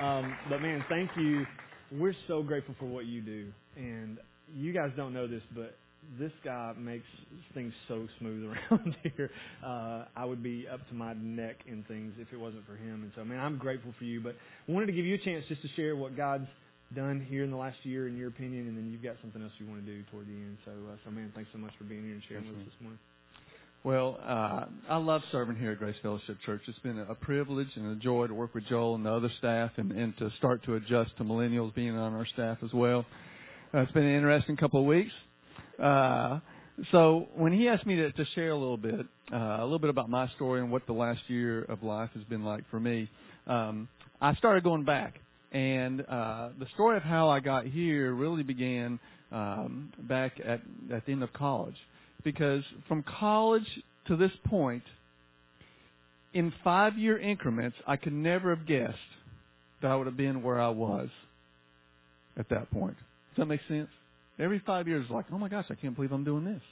Um, but man, thank you. We're so grateful for what you do. And you guys don't know this, but this guy makes things so smooth around here. Uh, I would be up to my neck in things if it wasn't for him. And so, man, I'm grateful for you. But I wanted to give you a chance just to share what God's done here in the last year, in your opinion, and then you've got something else you want to do toward the end. So, uh, so man, thanks so much for being here and sharing with us this morning. Well, uh, I love serving here at Grace Fellowship Church. It's been a privilege and a joy to work with Joel and the other staff and, and to start to adjust to millennials being on our staff as well. Uh, it's been an interesting couple of weeks. Uh, so when he asked me to, to share a little bit, uh, a little bit about my story and what the last year of life has been like for me, um, I started going back. And uh, the story of how I got here really began um, back at, at the end of college because from college to this point, in five year increments, I could never have guessed that I would have been where I was at that point. Does that make sense? Every five years, like, oh my gosh, I can't believe I'm doing this.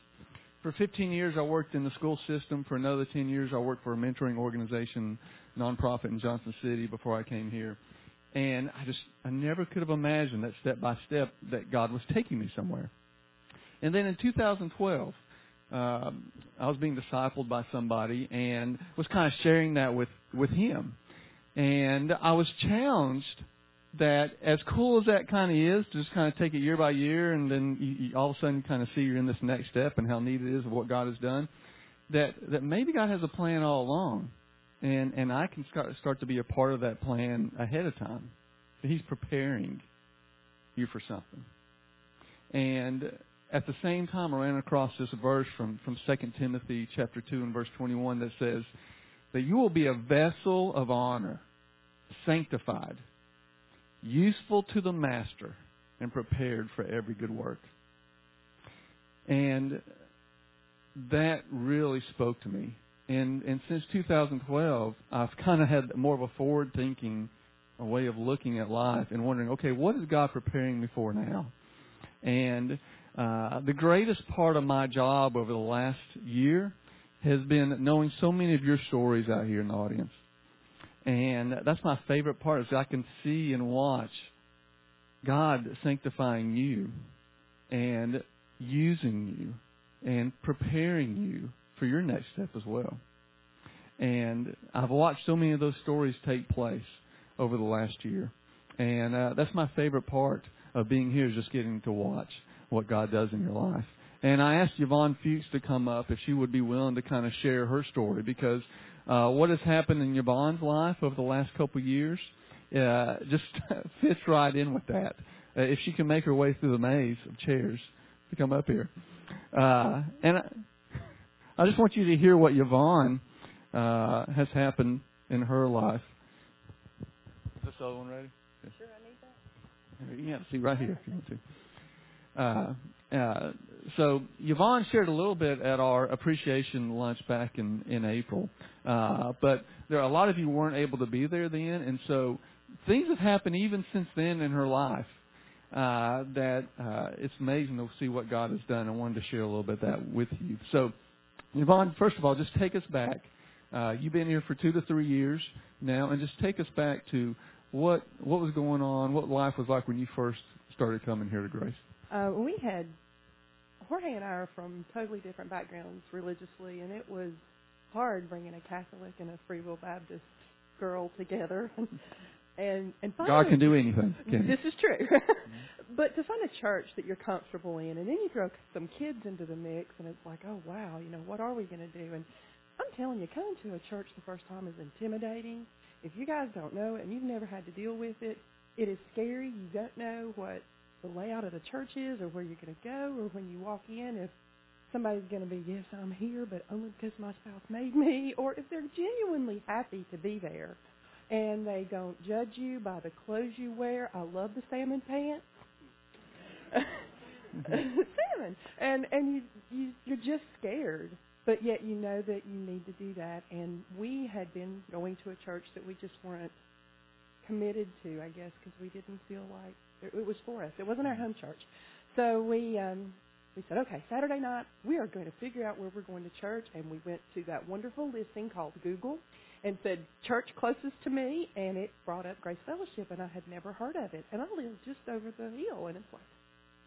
For 15 years, I worked in the school system. For another 10 years, I worked for a mentoring organization, nonprofit in Johnson City before I came here. And I just, I never could have imagined that step by step that God was taking me somewhere. And then in 2012, um, I was being discipled by somebody and was kind of sharing that with with him, and I was challenged that as cool as that kind of is, to just kind of take it year by year, and then you, you all of a sudden kind of see you're in this next step and how neat it is of what God has done. That that maybe God has a plan all along, and and I can start start to be a part of that plan ahead of time. He's preparing you for something, and at the same time, I ran across this verse from, from 2 Timothy chapter 2 and verse 21 that says that you will be a vessel of honor, sanctified, useful to the master, and prepared for every good work. And that really spoke to me. And, and since 2012, I've kind of had more of a forward thinking a way of looking at life and wondering, okay, what is God preparing me for now? And uh, the greatest part of my job over the last year has been knowing so many of your stories out here in the audience. And that's my favorite part is I can see and watch God sanctifying you and using you and preparing you for your next step as well. And I've watched so many of those stories take place over the last year. And uh, that's my favorite part of being here is just getting to watch what God does in your life. And I asked Yvonne Fuchs to come up if she would be willing to kind of share her story because uh, what has happened in Yvonne's life over the last couple of years uh, just fits right in with that. Uh, if she can make her way through the maze of chairs to come up here. Uh, and I, I just want you to hear what Yvonne uh, has happened in her life. Is this other one ready? Sure, I need that. Yeah, see right here if you want to. Uh, uh, so Yvonne shared a little bit at our appreciation lunch back in in April, uh, but there are a lot of you weren't able to be there then, and so things have happened even since then in her life uh, that uh, it's amazing to see what God has done. I wanted to share a little bit of that with you. So, Yvonne, first of all, just take us back. You've been here for two to three years now, and just take us back to what what was going on, what life was like when you first started coming here to Grace. Uh, we had Jorge and I are from totally different backgrounds religiously, and it was hard bringing a Catholic and a Free Will Baptist girl together. and and finally, God can do anything. Can this is true. but to find a church that you're comfortable in, and then you throw some kids into the mix, and it's like, oh wow, you know, what are we going to do? And I'm telling you, coming to a church the first time is intimidating. If you guys don't know it and you've never had to deal with it, it is scary. You don't know what the layout of the church is or where you're going to go or when you walk in if somebody's going to be, yes, I'm here, but only because my spouse made me, or if they're genuinely happy to be there and they don't judge you by the clothes you wear. I love the salmon pants. Mm-hmm. salmon. And and you you you're just scared, but yet you know that you need to do that. And we had been going to a church that we just weren't committed to, I guess, because we didn't feel like it, was for us. It wasn't our home church. So we um we said, okay, Saturday night we are going to figure out where we're going to church, and we went to that wonderful listing called Google and said church closest to me, and it brought up Grace Fellowship, and I had never heard of it, and I live just over the hill, and it's like,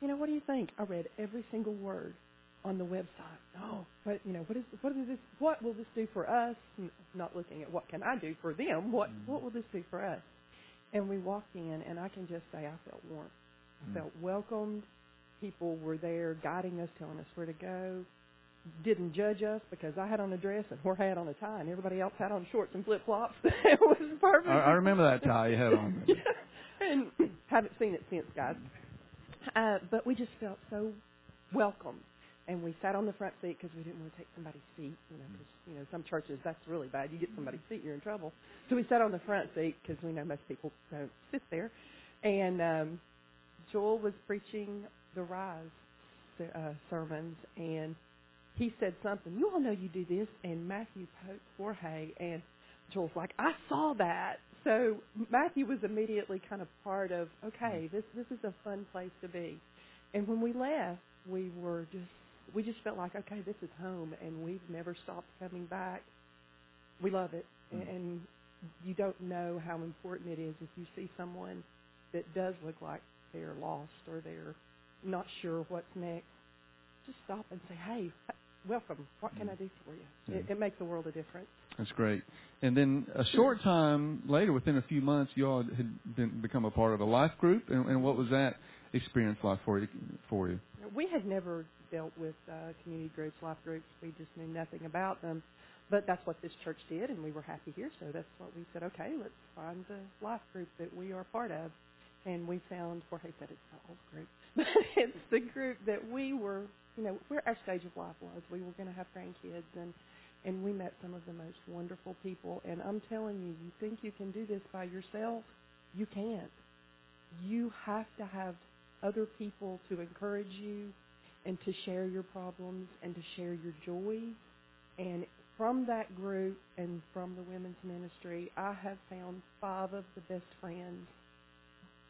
you know, what do you think? I read every single word on the website. Oh, but you know, what is what is this? What will this do for us? Not looking at what can I do for them. What mm-hmm. what will this do for us? And we walked in, and I can just say I felt warm. I mm-hmm. felt welcomed. People were there guiding us, telling us where to go didn't judge us because I had on a dress and Jorge had on a tie and everybody else had on shorts and flip flops. it was perfect. I, I remember that tie you had on. yeah. And haven't seen it since, guys. Uh, but we just felt so welcome. And we sat on the front seat because we didn't want to take somebody's seat. You know, cause, you know, some churches that's really bad. You get somebody's seat, you're in trouble. So we sat on the front seat because we know most people don't sit there. And um, Joel was preaching the Rise uh, sermons, and he said something. You all know you do this, and Matthew poked Jorge, and Joel's like, I saw that. So Matthew was immediately kind of part of, okay, this this is a fun place to be. And when we left, we were just we just felt like, okay, this is home, and we've never stopped coming back. We love it, mm-hmm. and you don't know how important it is if you see someone that does look like they're lost or they're not sure what's next. Just stop and say, hey, welcome. What can I do for you? It, it, makes a world of difference. That's great. And then a short time later, within a few months, you all had been, become a part of a life group. And, and, what was that experience like for you? For you? We had never dealt with uh, community groups, life groups. We just knew nothing about them. But that's what this church did, and we were happy here. So that's what we said. Okay, let's find the life group that we are part of. And we found, Jorge said it's the old group, but it's the group that we were you know where our stage of life was. We were going to have grandkids, and and we met some of the most wonderful people. And I'm telling you, you think you can do this by yourself? You can't. You have to have other people to encourage you and to share your problems and to share your joys. And from that group and from the women's ministry, I have found five of the best friends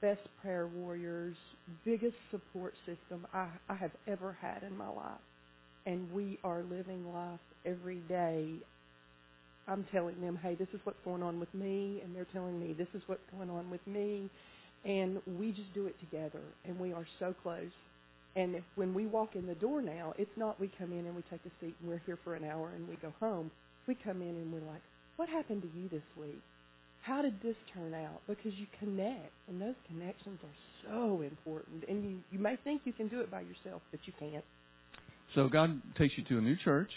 best prayer warriors, biggest support system I, I have ever had in my life. And we are living life every day I'm telling them, hey, this is what's going on with me, and they're telling me this is what's going on with me, and we just do it together, and we are so close. And when we walk in the door now, it's not we come in and we take a seat and we're here for an hour and we go home. We come in and we're like, what happened to you this week? How did this turn out? Because you connect, and those connections are so important. And you, you may think you can do it by yourself, but you can't. So God takes you to a new church.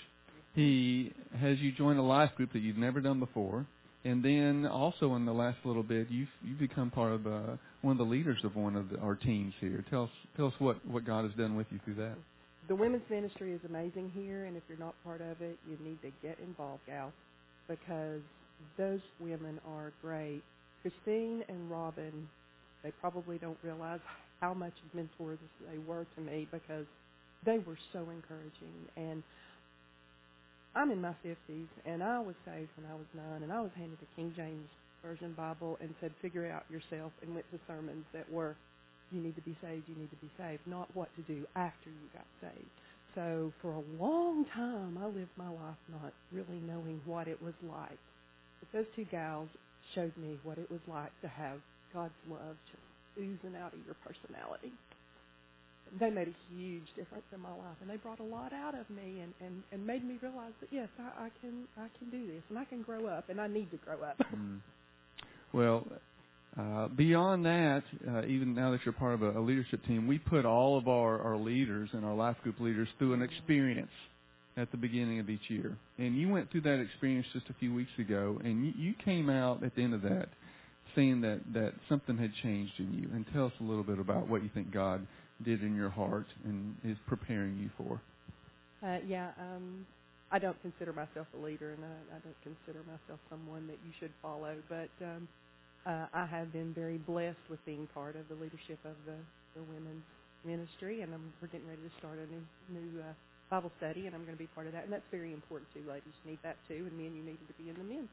He has you join a life group that you've never done before, and then also in the last little bit, you've you've become part of uh, one of the leaders of one of the, our teams here. Tell us tell us what what God has done with you through that. The women's ministry is amazing here, and if you're not part of it, you need to get involved, gal, because those women are great. Christine and Robin, they probably don't realize how much mentors they were to me because they were so encouraging. And I'm in my 50s, and I was saved when I was nine, and I was handed a King James Version Bible and said, figure it out yourself, and went to sermons that were, you need to be saved, you need to be saved, not what to do after you got saved. So for a long time, I lived my life not really knowing what it was like. But those two gals showed me what it was like to have God's love just oozing out of your personality they made a huge difference in my life, and they brought a lot out of me, and and and made me realize that yes, I, I can I can do this, and I can grow up, and I need to grow up. mm. Well, uh, beyond that, uh, even now that you're part of a, a leadership team, we put all of our our leaders and our life group leaders through an experience at the beginning of each year, and you went through that experience just a few weeks ago, and you, you came out at the end of that saying that that something had changed in you. And tell us a little bit about what you think God did in your heart and is preparing you for? Uh, yeah, um, I don't consider myself a leader, and I, I don't consider myself someone that you should follow. But um, uh, I have been very blessed with being part of the leadership of the, the women's ministry, and I'm, we're getting ready to start a new new uh, Bible study, and I'm going to be part of that. And that's very important too, ladies. Need that too, and men, you need to be in the men's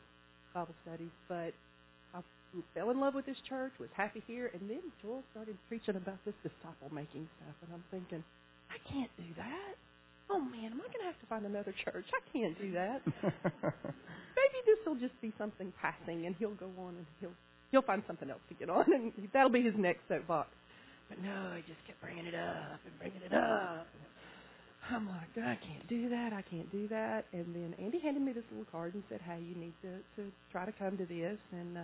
Bible studies. But fell in love with this church, was happy here, and then Joel started preaching about this disciple making stuff, and I'm thinking, I can't do that. Oh man, am I going to have to find another church? I can't do that. Maybe this will just be something passing, and he'll go on and he'll he'll find something else to get on, and that'll be his next soapbox. But no, he just kept bringing it up and bringing it up. I'm like, I can't do that. I can't do that. And then Andy handed me this little card and said, Hey, you need to to try to come to this. And uh,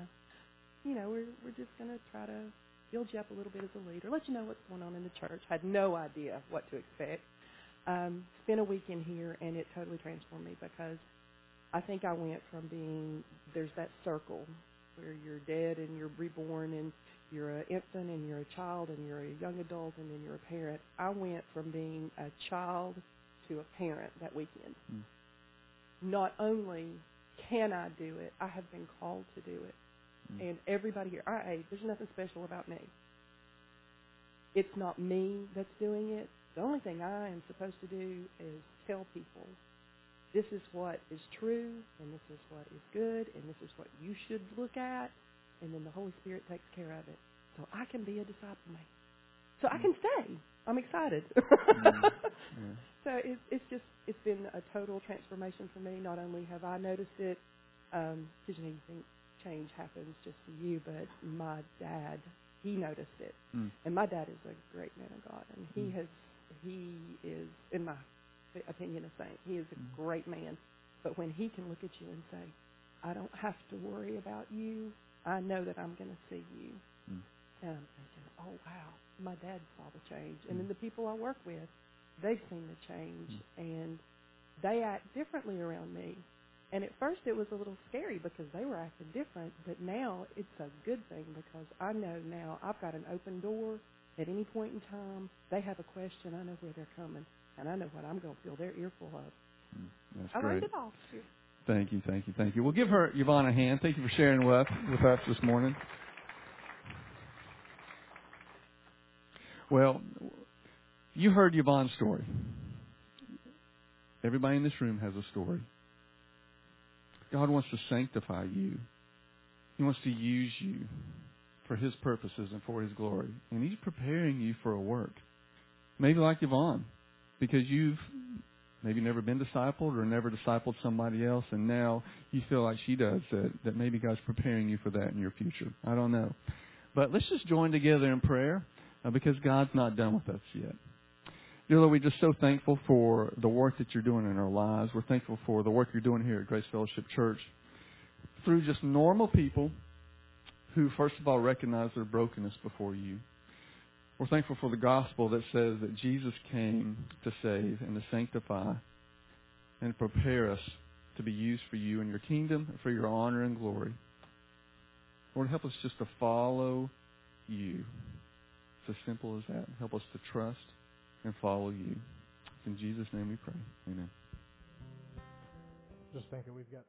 you know, we're we're just going to try to build you up a little bit as a leader, let you know what's going on in the church. Had no idea what to expect. Um, spent a week in here, and it totally transformed me because I think I went from being there's that circle where you're dead and you're reborn and you're an infant and you're a child and you're a young adult and then you're a parent. I went from being a child to a parent that weekend. Mm. Not only can I do it, I have been called to do it. Mm-hmm. And everybody here, I, there's nothing special about me. It's not me that's doing it. The only thing I am supposed to do is tell people this is what is true, and this is what is good, and this is what you should look at, and then the Holy Spirit takes care of it. So I can be a disciple mate. So I can stay. I'm excited. mm-hmm. yeah. So it's it's just it's been a total transformation for me. Not only have I noticed it, because um, you know you think change happens just for you, but my dad, he noticed it. Mm. And my dad is a great man of God, and he mm. has, he is, in my opinion, a saint. He is a mm. great man. But when he can look at you and say, I don't have to worry about you, I know that I'm going to see you. Mm. And I'm thinking, oh, wow, my dad saw the change. And then mm. the people I work with, they've seen the change, mm. and they act differently around me. And at first it was a little scary because they were acting different, but now it's a good thing because I know now I've got an open door at any point in time. They have a question, I know where they're coming, and I know what I'm going to fill their earful of. Mm, that's I great. learned it all. Thank you, thank you, thank you. We'll give her Yvonne a hand. Thank you for sharing with with us this morning. Well, you heard Yvonne's story. Everybody in this room has a story. God wants to sanctify you. He wants to use you for His purposes and for His glory. And He's preparing you for a work. Maybe like Yvonne, because you've maybe never been discipled or never discipled somebody else, and now you feel like she does, that, that maybe God's preparing you for that in your future. I don't know. But let's just join together in prayer uh, because God's not done with us yet. Dear Lord, we're just so thankful for the work that you're doing in our lives. We're thankful for the work you're doing here at Grace Fellowship Church through just normal people who, first of all, recognize their brokenness before you. We're thankful for the gospel that says that Jesus came to save and to sanctify and prepare us to be used for you and your kingdom, for your honor and glory. Lord, help us just to follow you. It's as simple as that. Help us to trust and follow you. In Jesus' name we pray. Amen. Just thinking we've got